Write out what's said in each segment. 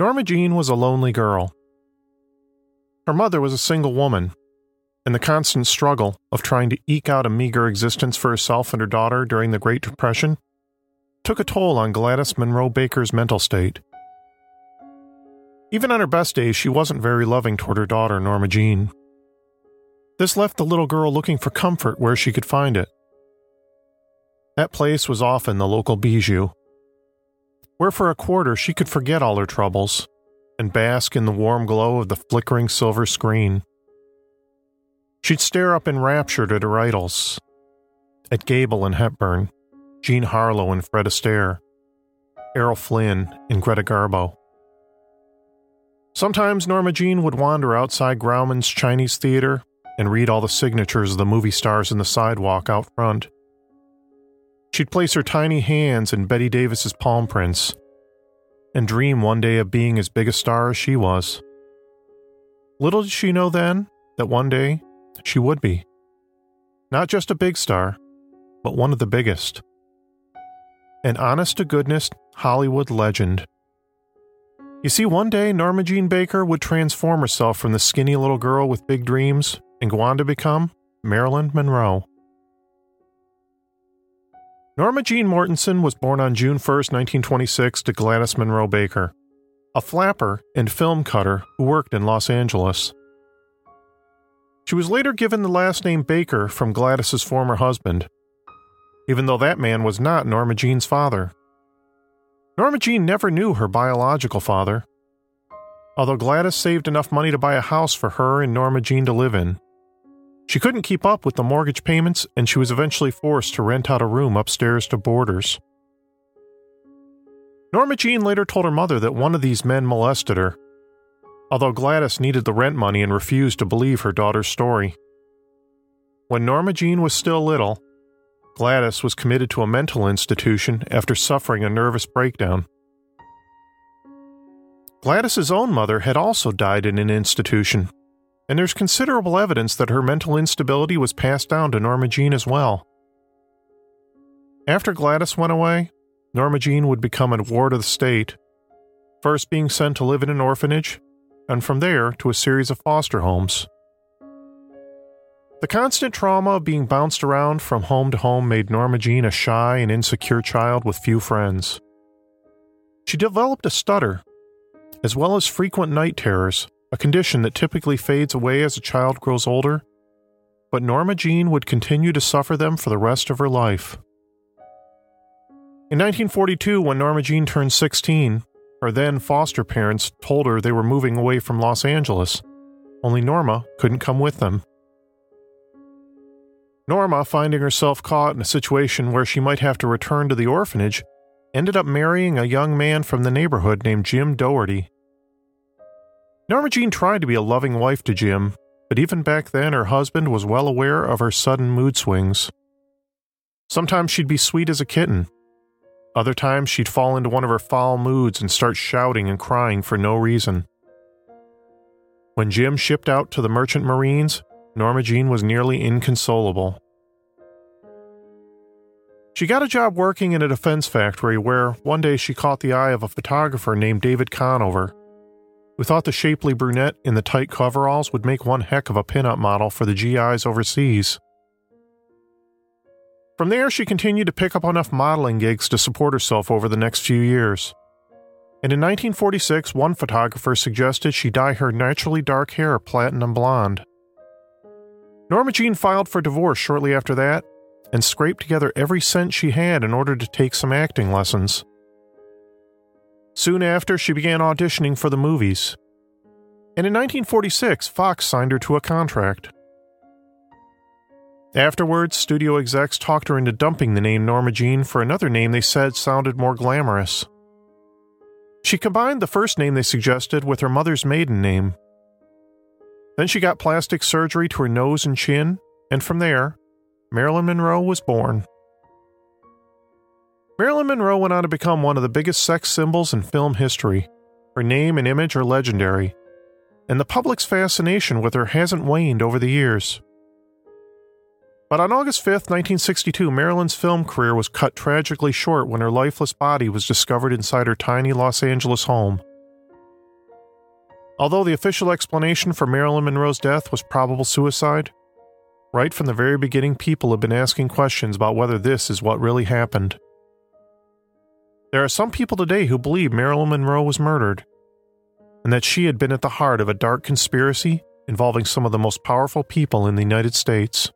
Norma Jean was a lonely girl. Her mother was a single woman, and the constant struggle of trying to eke out a meager existence for herself and her daughter during the Great Depression took a toll on Gladys Monroe Baker's mental state. Even on her best days, she wasn't very loving toward her daughter, Norma Jean. This left the little girl looking for comfort where she could find it. That place was often the local bijou, where for a quarter she could forget all her troubles and bask in the warm glow of the flickering silver screen. She'd stare up enraptured at her idols, at Gable and Hepburn, Jean Harlow and Fred Astaire, Errol Flynn and Greta Garbo. Sometimes Norma Jean would wander outside Grauman's Chinese Theater and read all the signatures of the movie stars in the sidewalk out front. She'd place her tiny hands in Bette Davis's palm prints and dream one day of being as big a star as she was. Little did she know then that one day she would be. Not just a big star, but one of the biggest. An honest to goodness Hollywood legend. You see, one day Norma Jean Baker would transform herself from the skinny little girl with big dreams and go on to become Marilyn Monroe. Norma Jean Mortensen was born on June 1, 1926, to Gladys Monroe Baker, a flapper and film cutter who worked in Los Angeles. She was later given the last name Baker from Gladys's former husband, even though that man was not Norma Jean's father. Norma Jean never knew her biological father, although Gladys saved enough money to buy a house for her and Norma Jean to live in. She couldn't keep up with the mortgage payments, and she was eventually forced to rent out a room upstairs to boarders. Norma Jean later told her mother that one of these men molested her, although Gladys needed the rent money and refused to believe her daughter's story. When Norma Jean was still little, Gladys was committed to a mental institution after suffering a nervous breakdown. Gladys's own mother had also died in an institution, and there's considerable evidence that her mental instability was passed down to Norma Jean as well. After Gladys went away, Norma Jean would become a ward of the state, first being sent to live in an orphanage, and from there to a series of foster homes. The constant trauma of being bounced around from home to home made Norma Jean a shy and insecure child with few friends. She developed a stutter, as well as frequent night terrors a condition that typically fades away as a child grows older, but Norma Jean would continue to suffer them for the rest of her life. In 1942, when Norma Jean turned 16, her then foster parents told her they were moving away from Los Angeles, only Norma couldn't come with them. Norma, finding herself caught in a situation where she might have to return to the orphanage, ended up marrying a young man from the neighborhood named Jim Dougherty. Norma Jean tried to be a loving wife to Jim, but even back then her husband was well aware of her sudden mood swings. Sometimes she'd be sweet as a kitten. Other times she'd fall into one of her foul moods and start shouting and crying for no reason. When Jim shipped out to the Merchant Marines, Norma Jean was nearly inconsolable. She got a job working in a defense factory where one day she caught the eye of a photographer named David Conover who thought the shapely brunette in the tight coveralls would make one heck of a pinup model for the GIs overseas. From there, she continued to pick up enough modeling gigs to support herself over the next few years. And in 1946, one photographer suggested she dye her naturally dark hair platinum blonde. Norma Jean filed for divorce shortly after that and scraped together every cent she had in order to take some acting lessons. Soon after, she began auditioning for the movies. And in 1946, Fox signed her to a contract. Afterwards, studio execs talked her into dumping the name Norma Jean for another name they said sounded more glamorous. She combined the first name they suggested with her mother's maiden name. Then she got plastic surgery to her nose and chin, and from there, Marilyn Monroe was born. Marilyn Monroe went on to become one of the biggest sex symbols in film history. Her name and image are legendary, and the public's fascination with her hasn't waned over the years. But on August 5, 1962, Marilyn's film career was cut tragically short when her lifeless body was discovered inside her tiny Los Angeles home. Although the official explanation for Marilyn Monroe's death was probable suicide, right from the very beginning, people have been asking questions about whether this is what really happened. There are some people today who believe Marilyn Monroe was murdered, and that she had been at the heart of a dark conspiracy involving some of the most powerful people in the United States.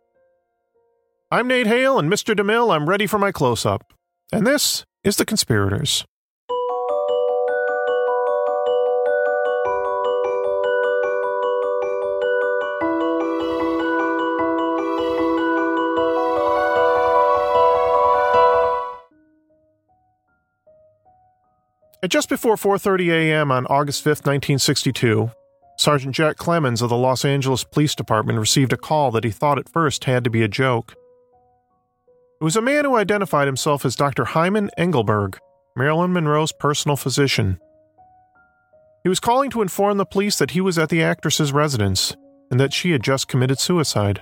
I'm Nate Hale, and Mr. DeMille, I'm ready for my close up. And this is The Conspirators. At just before 4:30 a.m. on August 5, 1962, Sergeant Jack Clemmons of the Los Angeles Police Department received a call that he thought at first had to be a joke. It was a man who identified himself as Dr. Hyman Engelberg, Marilyn Monroe's personal physician. He was calling to inform the police that he was at the actress's residence and that she had just committed suicide.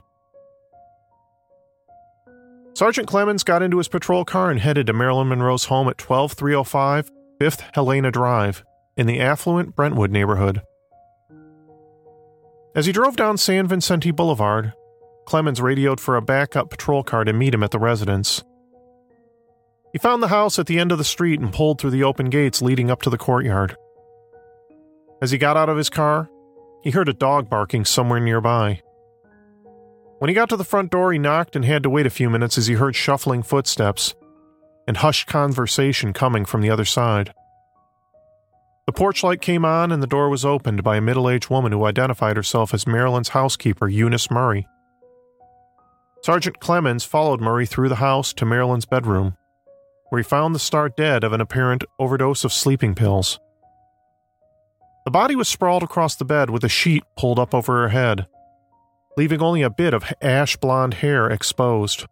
Sergeant Clemmons got into his patrol car and headed to Marilyn Monroe's home at 12305 5th Helena Drive in the affluent Brentwood neighborhood. As he drove down San Vicente Boulevard, Clemmons radioed for a backup patrol car to meet him at the residence. He found the house at the end of the street and pulled through the open gates leading up to the courtyard. As he got out of his car, he heard a dog barking somewhere nearby. When he got to the front door, he knocked and had to wait a few minutes as he heard shuffling footsteps and hushed conversation coming from the other side. The porch light came on and the door was opened by a middle aged woman who identified herself as Marilyn's housekeeper, Eunice Murray. Sergeant Clemmons followed Murray through the house to Marilyn's bedroom, where he found the star dead of an apparent overdose of sleeping pills. The body was sprawled across the bed with a sheet pulled up over her head, leaving only a bit of ash blonde hair exposed.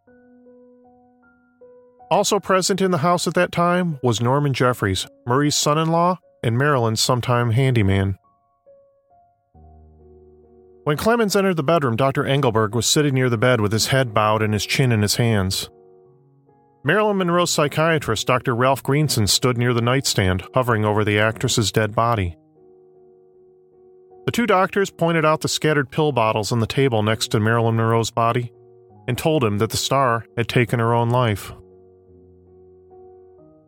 Also present in the house at that time was Norman Jeffries, Murray's son in law and Marilyn's sometime handyman. When Clemmons entered the bedroom, Dr. Engelberg was sitting near the bed with his head bowed and his chin in his hands. Marilyn Monroe's psychiatrist, Dr. Ralph Greenson, stood near the nightstand, hovering over the actress's dead body. The two doctors pointed out the scattered pill bottles on the table next to Marilyn Monroe's body and told him that the star had taken her own life.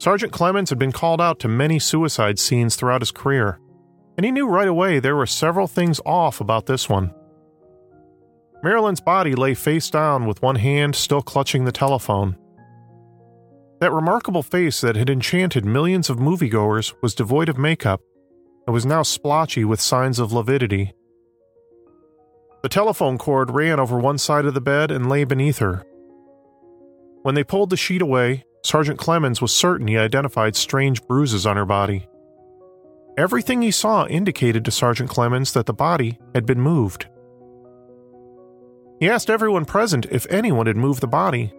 Sergeant Clemmons had been called out to many suicide scenes throughout his career, and he knew right away there were several things off about this one. Marilyn's body lay face down with one hand still clutching the telephone. That remarkable face that had enchanted millions of moviegoers was devoid of makeup and was now splotchy with signs of lividity. The telephone cord ran over one side of the bed and lay beneath her. When they pulled the sheet away, Sergeant Clemmons was certain he identified strange bruises on her body. Everything he saw indicated to Sergeant Clemmons that the body had been moved. He asked everyone present if anyone had moved the body,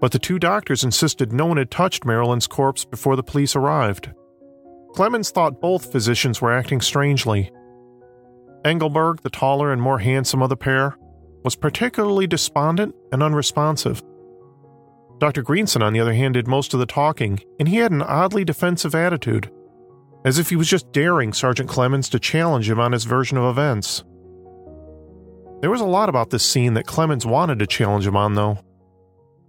but the two doctors insisted no one had touched Marilyn's corpse before the police arrived. Clemmons thought both physicians were acting strangely. Engelberg, the taller and more handsome of the pair, was particularly despondent and unresponsive. Dr. Greenson, on the other hand, did most of the talking, and he had an oddly defensive attitude, as if he was just daring Sergeant Clemmons to challenge him on his version of events. There was a lot about this scene that Clemmons wanted to challenge him on, though.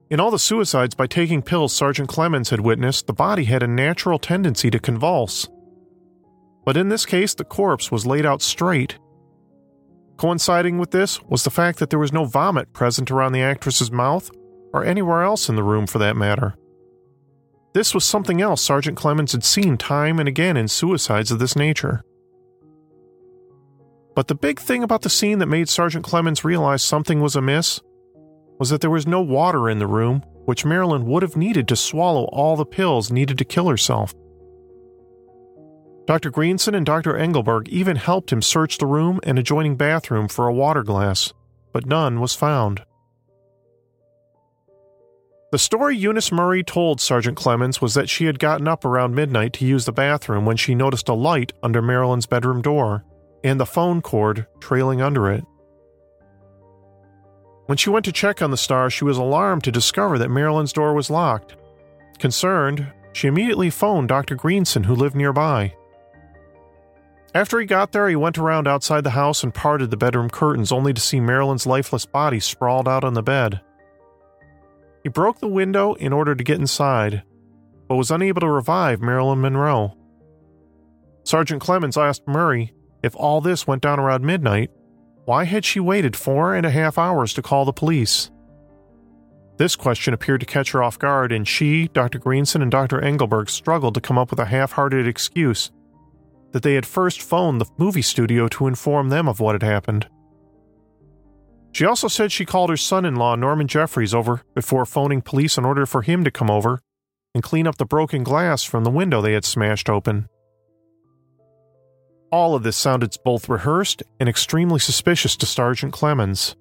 In all the suicides by taking pills Sergeant Clemmons had witnessed, the body had a natural tendency to convulse. But in this case, the corpse was laid out straight. Coinciding with this was the fact that there was no vomit present around the actress's mouth or anywhere else in the room for that matter. This was something else Sergeant Clemmons had seen time and again in suicides of this nature. But the big thing about the scene that made Sergeant Clemmons realize something was amiss was that there was no water in the room, which Marilyn would have needed to swallow all the pills needed to kill herself. Dr. Greenson and Dr. Engelberg even helped him search the room and adjoining bathroom for a water glass, but none was found. The story Eunice Murray told Sergeant Clemmons was that she had gotten up around midnight to use the bathroom when she noticed a light under Marilyn's bedroom door and the phone cord trailing under it. When she went to check on the star, she was alarmed to discover that Marilyn's door was locked. Concerned, she immediately phoned Dr. Greenson, who lived nearby. After he got there, he went around outside the house and parted the bedroom curtains, only to see Marilyn's lifeless body sprawled out on the bed. He broke the window in order to get inside, but was unable to revive Marilyn Monroe. Sergeant Clemmons asked Murray if all this went down around midnight, why had she waited four and a half hours to call the police? This question appeared to catch her off guard, and she, Dr. Greenson, and Dr. Engelberg struggled to come up with a half hearted excuse that they had first phoned the movie studio to inform them of what had happened. She also said she called her son in law, Norman Jeffries, over before phoning police in order for him to come over and clean up the broken glass from the window they had smashed open. All of this sounded both rehearsed and extremely suspicious to Sergeant Clemmons.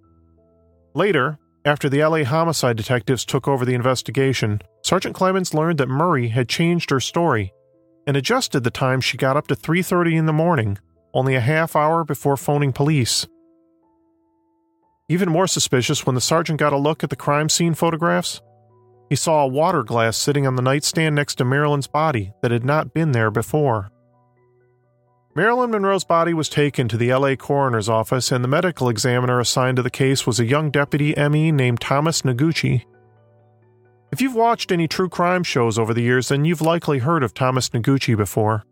Later, after the LA homicide detectives took over the investigation, Sergeant Clemmons learned that Murray had changed her story and adjusted the time she got up to 3:30 in the morning, only a half hour before phoning police. Even more suspicious when the sergeant got a look at the crime scene photographs, he saw a water glass sitting on the nightstand next to Marilyn's body that had not been there before. Marilyn Monroe's body was taken to the LA coroner's office, and the medical examiner assigned to the case was a young deputy ME named Thomas Noguchi. If you've watched any true crime shows over the years, then you've likely heard of Thomas Noguchi before.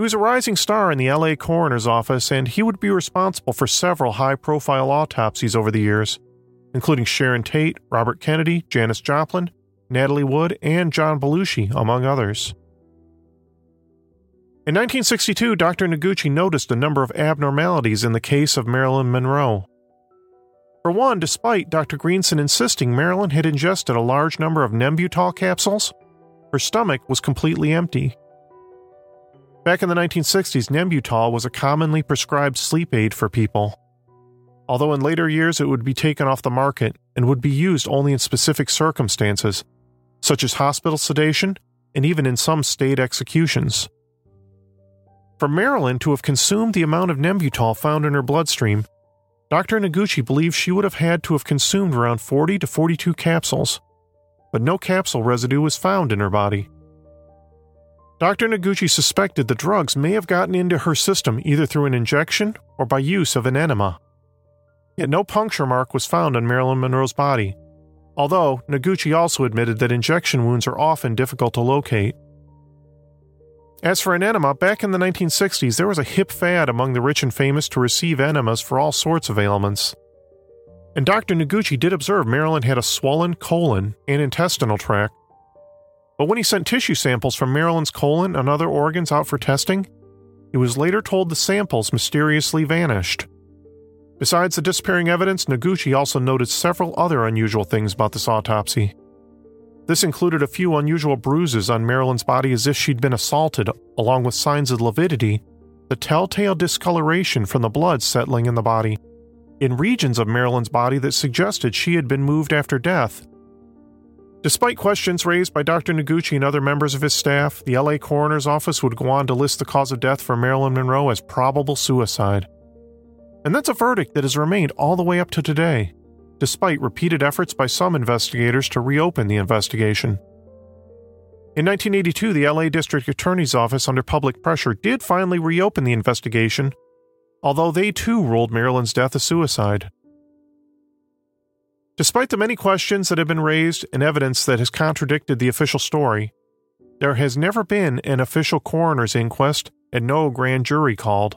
He was a rising star in the LA coroner's office, and he would be responsible for several high profile autopsies over the years, including Sharon Tate, Robert Kennedy, Janis Joplin, Natalie Wood, and John Belushi, among others. In 1962, Dr. Noguchi noticed a number of abnormalities in the case of Marilyn Monroe. For one, despite Dr. Greenson insisting Marilyn had ingested a large number of Nembutal capsules, her stomach was completely empty. Back in the 1960s, Nembutal was a commonly prescribed sleep aid for people. Although in later years it would be taken off the market and would be used only in specific circumstances, such as hospital sedation and even in some state executions. For Marilyn to have consumed the amount of Nembutal found in her bloodstream Dr. Noguchi believes she would have had to have consumed around 40 to 42 capsules, but no capsule residue was found in her body. Dr. Noguchi suspected the drugs may have gotten into her system either through an injection or by use of an enema. Yet no puncture mark was found on Marilyn Monroe's body, although Noguchi also admitted that injection wounds are often difficult to locate. As for an enema, back in the 1960s, there was a hip fad among the rich and famous to receive enemas for all sorts of ailments. And Dr. Noguchi did observe Marilyn had a swollen colon and intestinal tract. But when he sent tissue samples from Marilyn's colon and other organs out for testing, he was later told the samples mysteriously vanished. Besides the disappearing evidence, Noguchi also noted several other unusual things about this autopsy. This included a few unusual bruises on Marilyn's body as if she'd been assaulted, along with signs of lividity, the telltale discoloration from the blood settling in the body, in regions of Marilyn's body that suggested she had been moved after death. Despite questions raised by Dr. Noguchi and other members of his staff, the LA coroner's office would go on to list the cause of death for Marilyn Monroe as probable suicide. And that's a verdict that has remained all the way up to today despite repeated efforts by some investigators to reopen the investigation. In 1982, the LA District Attorney's Office, under public pressure, did finally reopen the investigation, although they too ruled Marilyn's death a suicide. Despite the many questions that have been raised and evidence that has contradicted the official story, there has never been an official coroner's inquest and no grand jury called.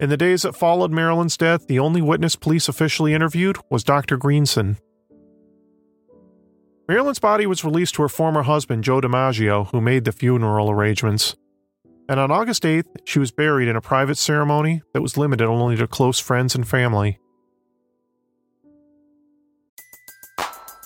In the days that followed Marilyn's death, the only witness police officially interviewed was Dr. Greenson. Marilyn's body was released to her former husband, Joe DiMaggio, who made the funeral arrangements. And on August 8th, she was buried in a private ceremony that was limited only to close friends and family.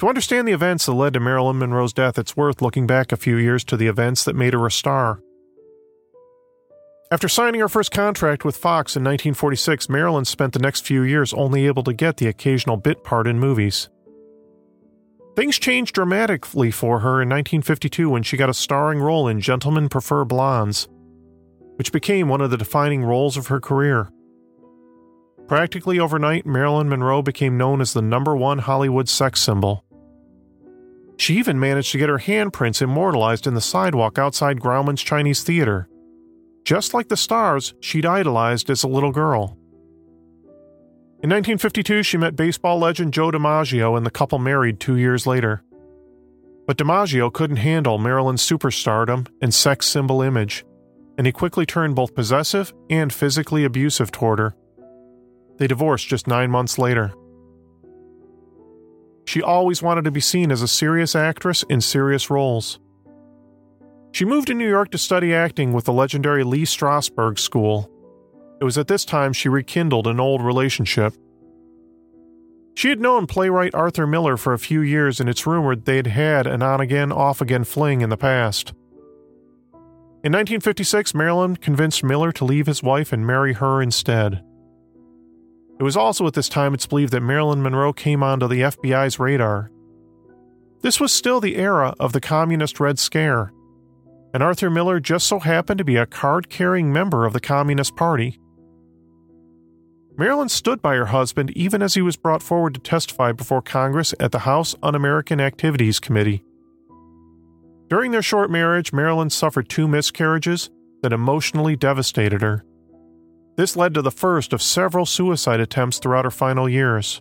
To understand the events that led to Marilyn Monroe's death, it's worth looking back a few years to the events that made her a star. After signing her first contract with Fox in 1946, Marilyn spent the next few years only able to get the occasional bit part in movies. Things changed dramatically for her in 1952 when she got a starring role in Gentlemen Prefer Blondes, which became one of the defining roles of her career. Practically overnight, Marilyn Monroe became known as the number one Hollywood sex symbol. She even managed to get her handprints immortalized in the sidewalk outside Grauman's Chinese Theater, just like the stars she'd idolized as a little girl. In 1952, she met baseball legend Joe DiMaggio, and the couple married two years later. But DiMaggio couldn't handle Marilyn's superstardom and sex symbol image, and he quickly turned both possessive and physically abusive toward her. They divorced just nine months later. She always wanted to be seen as a serious actress in serious roles. She moved to New York to study acting with the legendary Lee Strasberg School. It was at this time she rekindled an old relationship. She had known playwright Arthur Miller for a few years, and it's rumored they'd had an on again, off again fling in the past. In 1956, Marilyn convinced Miller to leave his wife and marry her instead. It was also at this time it's believed that Marilyn Monroe came onto the FBI's radar. This was still the era of the Communist Red Scare, and Arthur Miller just so happened to be a card carrying member of the Communist Party. Marilyn stood by her husband even as he was brought forward to testify before Congress at the House Un American Activities Committee. During their short marriage, Marilyn suffered two miscarriages that emotionally devastated her. This led to the first of several suicide attempts throughout her final years.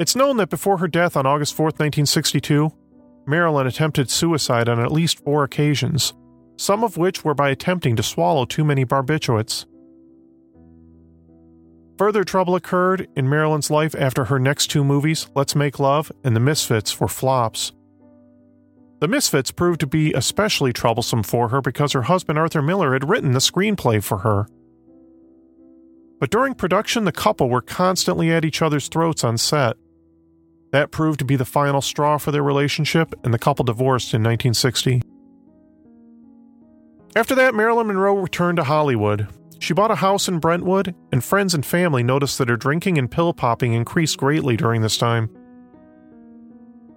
It's known that before her death on August 4, 1962, Marilyn attempted suicide on at least four occasions, some of which were by attempting to swallow too many barbiturates. Further trouble occurred in Marilyn's life after her next two movies, Let's Make Love and The Misfits, were flops. The Misfits proved to be especially troublesome for her because her husband Arthur Miller had written the screenplay for her. But during production, the couple were constantly at each other's throats on set. That proved to be the final straw for their relationship, and the couple divorced in 1960. After that, Marilyn Monroe returned to Hollywood. She bought a house in Brentwood, and friends and family noticed that her drinking and pill popping increased greatly during this time.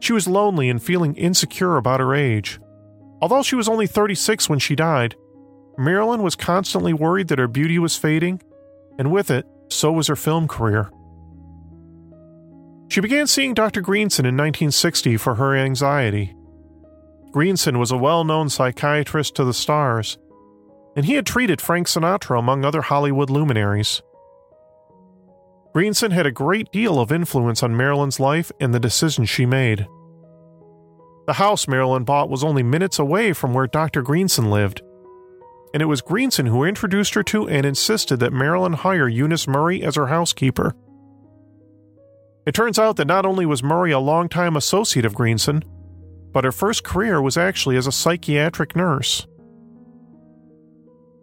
She was lonely and feeling insecure about her age. Although she was only 36 when she died, Marilyn was constantly worried that her beauty was fading, and with it, so was her film career. She began seeing Dr. Greenson in 1960 for her anxiety. Greenson was a well known psychiatrist to the stars, and he had treated Frank Sinatra among other Hollywood luminaries. Greenson had a great deal of influence on Marilyn's life and the decisions she made. The house Marilyn bought was only minutes away from where Dr. Greenson lived, and it was Greenson who introduced her to and insisted that Marilyn hire Eunice Murray as her housekeeper. It turns out that not only was Murray a longtime associate of Greenson, but her first career was actually as a psychiatric nurse.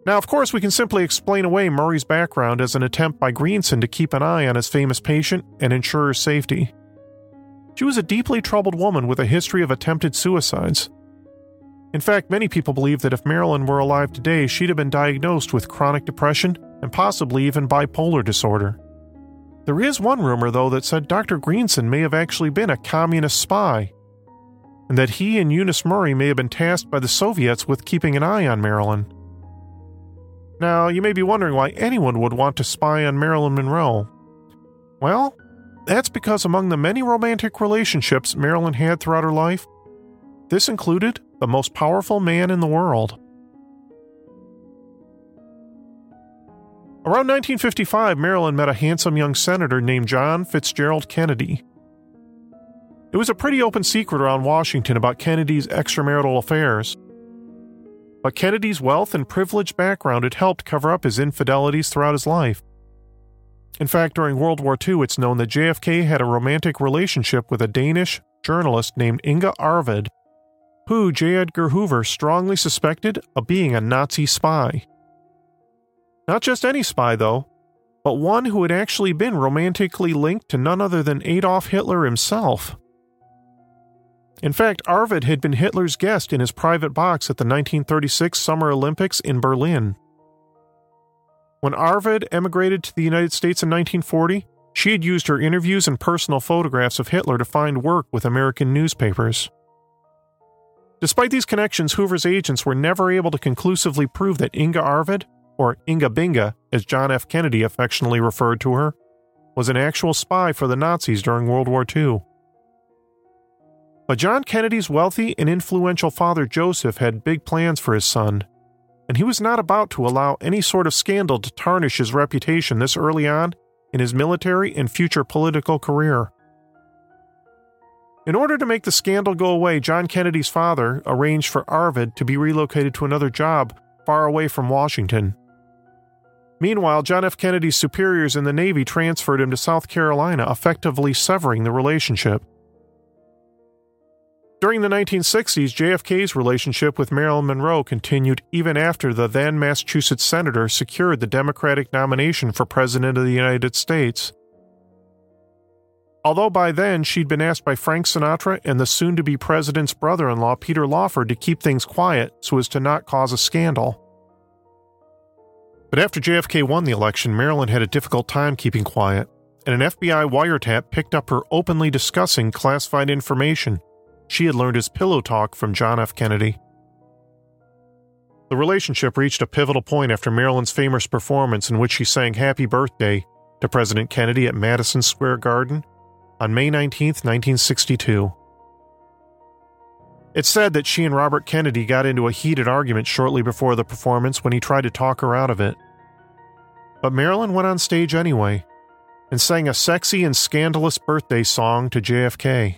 Now, of course, we can simply explain away Murray's background as an attempt by Greenson to keep an eye on his famous patient and ensure her safety. She was a deeply troubled woman with a history of attempted suicides. In fact, many people believe that if Marilyn were alive today, she'd have been diagnosed with chronic depression and possibly even bipolar disorder. There is one rumor, though, that said Dr. Greenson may have actually been a communist spy, and that he and Eunice Murray may have been tasked by the Soviets with keeping an eye on Marilyn. Now, you may be wondering why anyone would want to spy on Marilyn Monroe. Well, that's because among the many romantic relationships Marilyn had throughout her life, this included the most powerful man in the world. Around 1955, Marilyn met a handsome young senator named John Fitzgerald Kennedy. It was a pretty open secret around Washington about Kennedy's extramarital affairs. But Kennedy's wealth and privileged background had helped cover up his infidelities throughout his life. In fact, during World War II, it's known that JFK had a romantic relationship with a Danish journalist named Inga Arvad, who J. Edgar Hoover strongly suspected of being a Nazi spy. Not just any spy, though, but one who had actually been romantically linked to none other than Adolf Hitler himself. In fact, Arvad had been Hitler's guest in his private box at the 1936 Summer Olympics in Berlin. When Arvad emigrated to the United States in 1940, she had used her interviews and personal photographs of Hitler to find work with American newspapers. Despite these connections, Hoover's agents were never able to conclusively prove that Inga Arvad, or Inga Binga, as John F. Kennedy affectionately referred to her, was an actual spy for the Nazis during World War II. But John Kennedy's wealthy and influential father Joseph had big plans for his son, and he was not about to allow any sort of scandal to tarnish his reputation this early on in his military and future political career. In order to make the scandal go away, John Kennedy's father arranged for Arvad to be relocated to another job far away from Washington. Meanwhile, John F. Kennedy's superiors in the Navy transferred him to South Carolina, effectively severing the relationship. During the 1960s, JFK's relationship with Marilyn Monroe continued even after the then Massachusetts senator secured the Democratic nomination for President of the United States. Although by then she'd been asked by Frank Sinatra and the soon to be president's brother in law, Peter Lawford, to keep things quiet so as to not cause a scandal. But after JFK won the election, Marilyn had a difficult time keeping quiet, and an FBI wiretap picked up her openly discussing classified information she had learned his pillow talk from John F. Kennedy. The relationship reached a pivotal point after Marilyn's famous performance in which she sang Happy Birthday to President Kennedy at Madison Square Garden on May 19, 1962. It's said that she and Robert Kennedy got into a heated argument shortly before the performance when he tried to talk her out of it. But Marilyn went on stage anyway and sang a sexy and scandalous birthday song to JFK.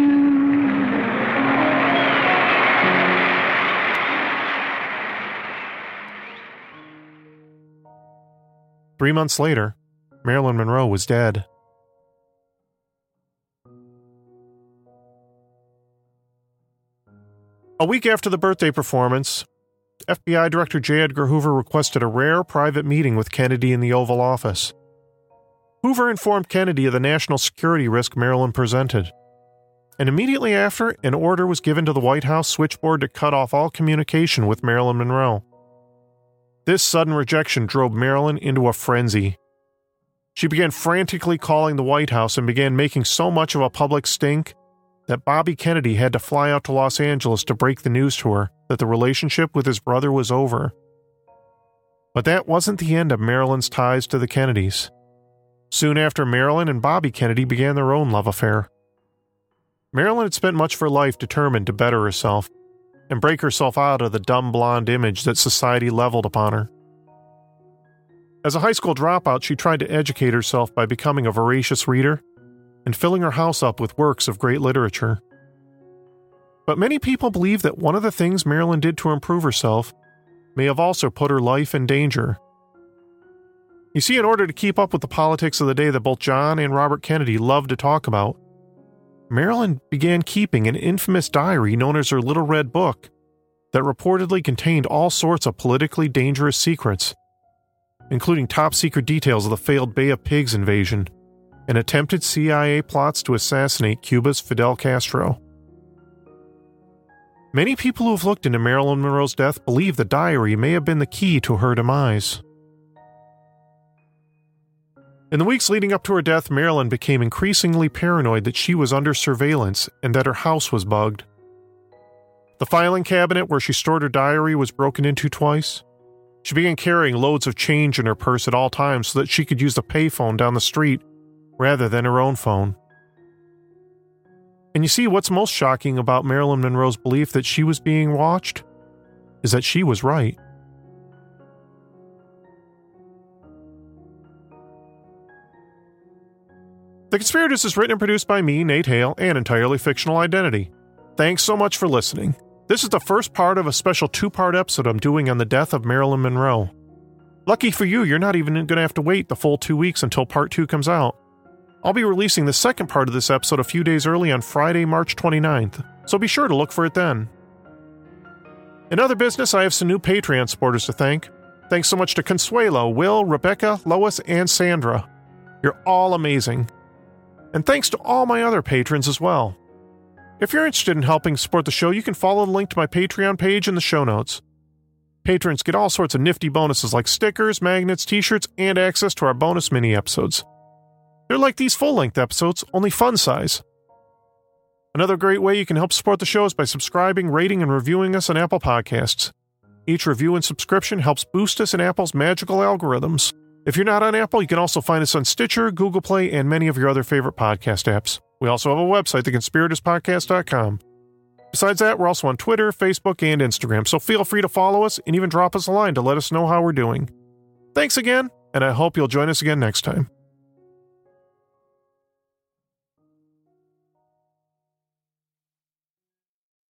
Three months later, Marilyn Monroe was dead. A week after the birthday performance, FBI Director J. Edgar Hoover requested a rare private meeting with Kennedy in the Oval Office. Hoover informed Kennedy of the national security risk Marilyn presented. And immediately after, an order was given to the White House switchboard to cut off all communication with Marilyn Monroe. This sudden rejection drove Marilyn into a frenzy. She began frantically calling the White House and began making so much of a public stink that Bobby Kennedy had to fly out to Los Angeles to break the news to her that the relationship with his brother was over. But that wasn't the end of Marilyn's ties to the Kennedys. Soon after, Marilyn and Bobby Kennedy began their own love affair. Marilyn had spent much of her life determined to better herself and break herself out of the dumb blonde image that society leveled upon her. As a high school dropout, she tried to educate herself by becoming a voracious reader and filling her house up with works of great literature. But many people believe that one of the things Marilyn did to improve herself may have also put her life in danger. You see, in order to keep up with the politics of the day that both John and Robert Kennedy loved to talk about, Marilyn began keeping an infamous diary known as her Little Red Book that reportedly contained all sorts of politically dangerous secrets, including top secret details of the failed Bay of Pigs invasion and attempted CIA plots to assassinate Cuba's Fidel Castro. Many people who have looked into Marilyn Monroe's death believe the diary may have been the key to her demise. In the weeks leading up to her death, Marilyn became increasingly paranoid that she was under surveillance and that her house was bugged. The filing cabinet where she stored her diary was broken into twice. She began carrying loads of change in her purse at all times so that she could use the payphone down the street rather than her own phone. And you see, what's most shocking about Marilyn Monroe's belief that she was being watched is that she was right. The Conspirators is written and produced by me, Nate Hale, and entirely fictional identity. Thanks so much for listening. This is the first part of a special two part episode I'm doing on the death of Marilyn Monroe. Lucky for you, you're not even going to have to wait the full two weeks until part two comes out. I'll be releasing the second part of this episode a few days early on Friday, March 29th, so be sure to look for it then. In other business, I have some new Patreon supporters to thank. Thanks so much to Consuelo, Will, Rebecca, Lois, and Sandra. You're all amazing. And thanks to all my other patrons as well. If you're interested in helping support the show, you can follow the link to my Patreon page in the show notes. Patrons get all sorts of nifty bonuses like stickers, magnets, t shirts, and access to our bonus mini episodes. They're like these full length episodes, only fun size. Another great way you can help support the show is by subscribing, rating, and reviewing us on Apple Podcasts. Each review and subscription helps boost us in Apple's magical algorithms. If you're not on Apple, you can also find us on Stitcher, Google Play, and many of your other favorite podcast apps. We also have a website, theconspiratorspodcast.com. Besides that, we're also on Twitter, Facebook, and Instagram, so feel free to follow us and even drop us a line to let us know how we're doing. Thanks again, and I hope you'll join us again next time.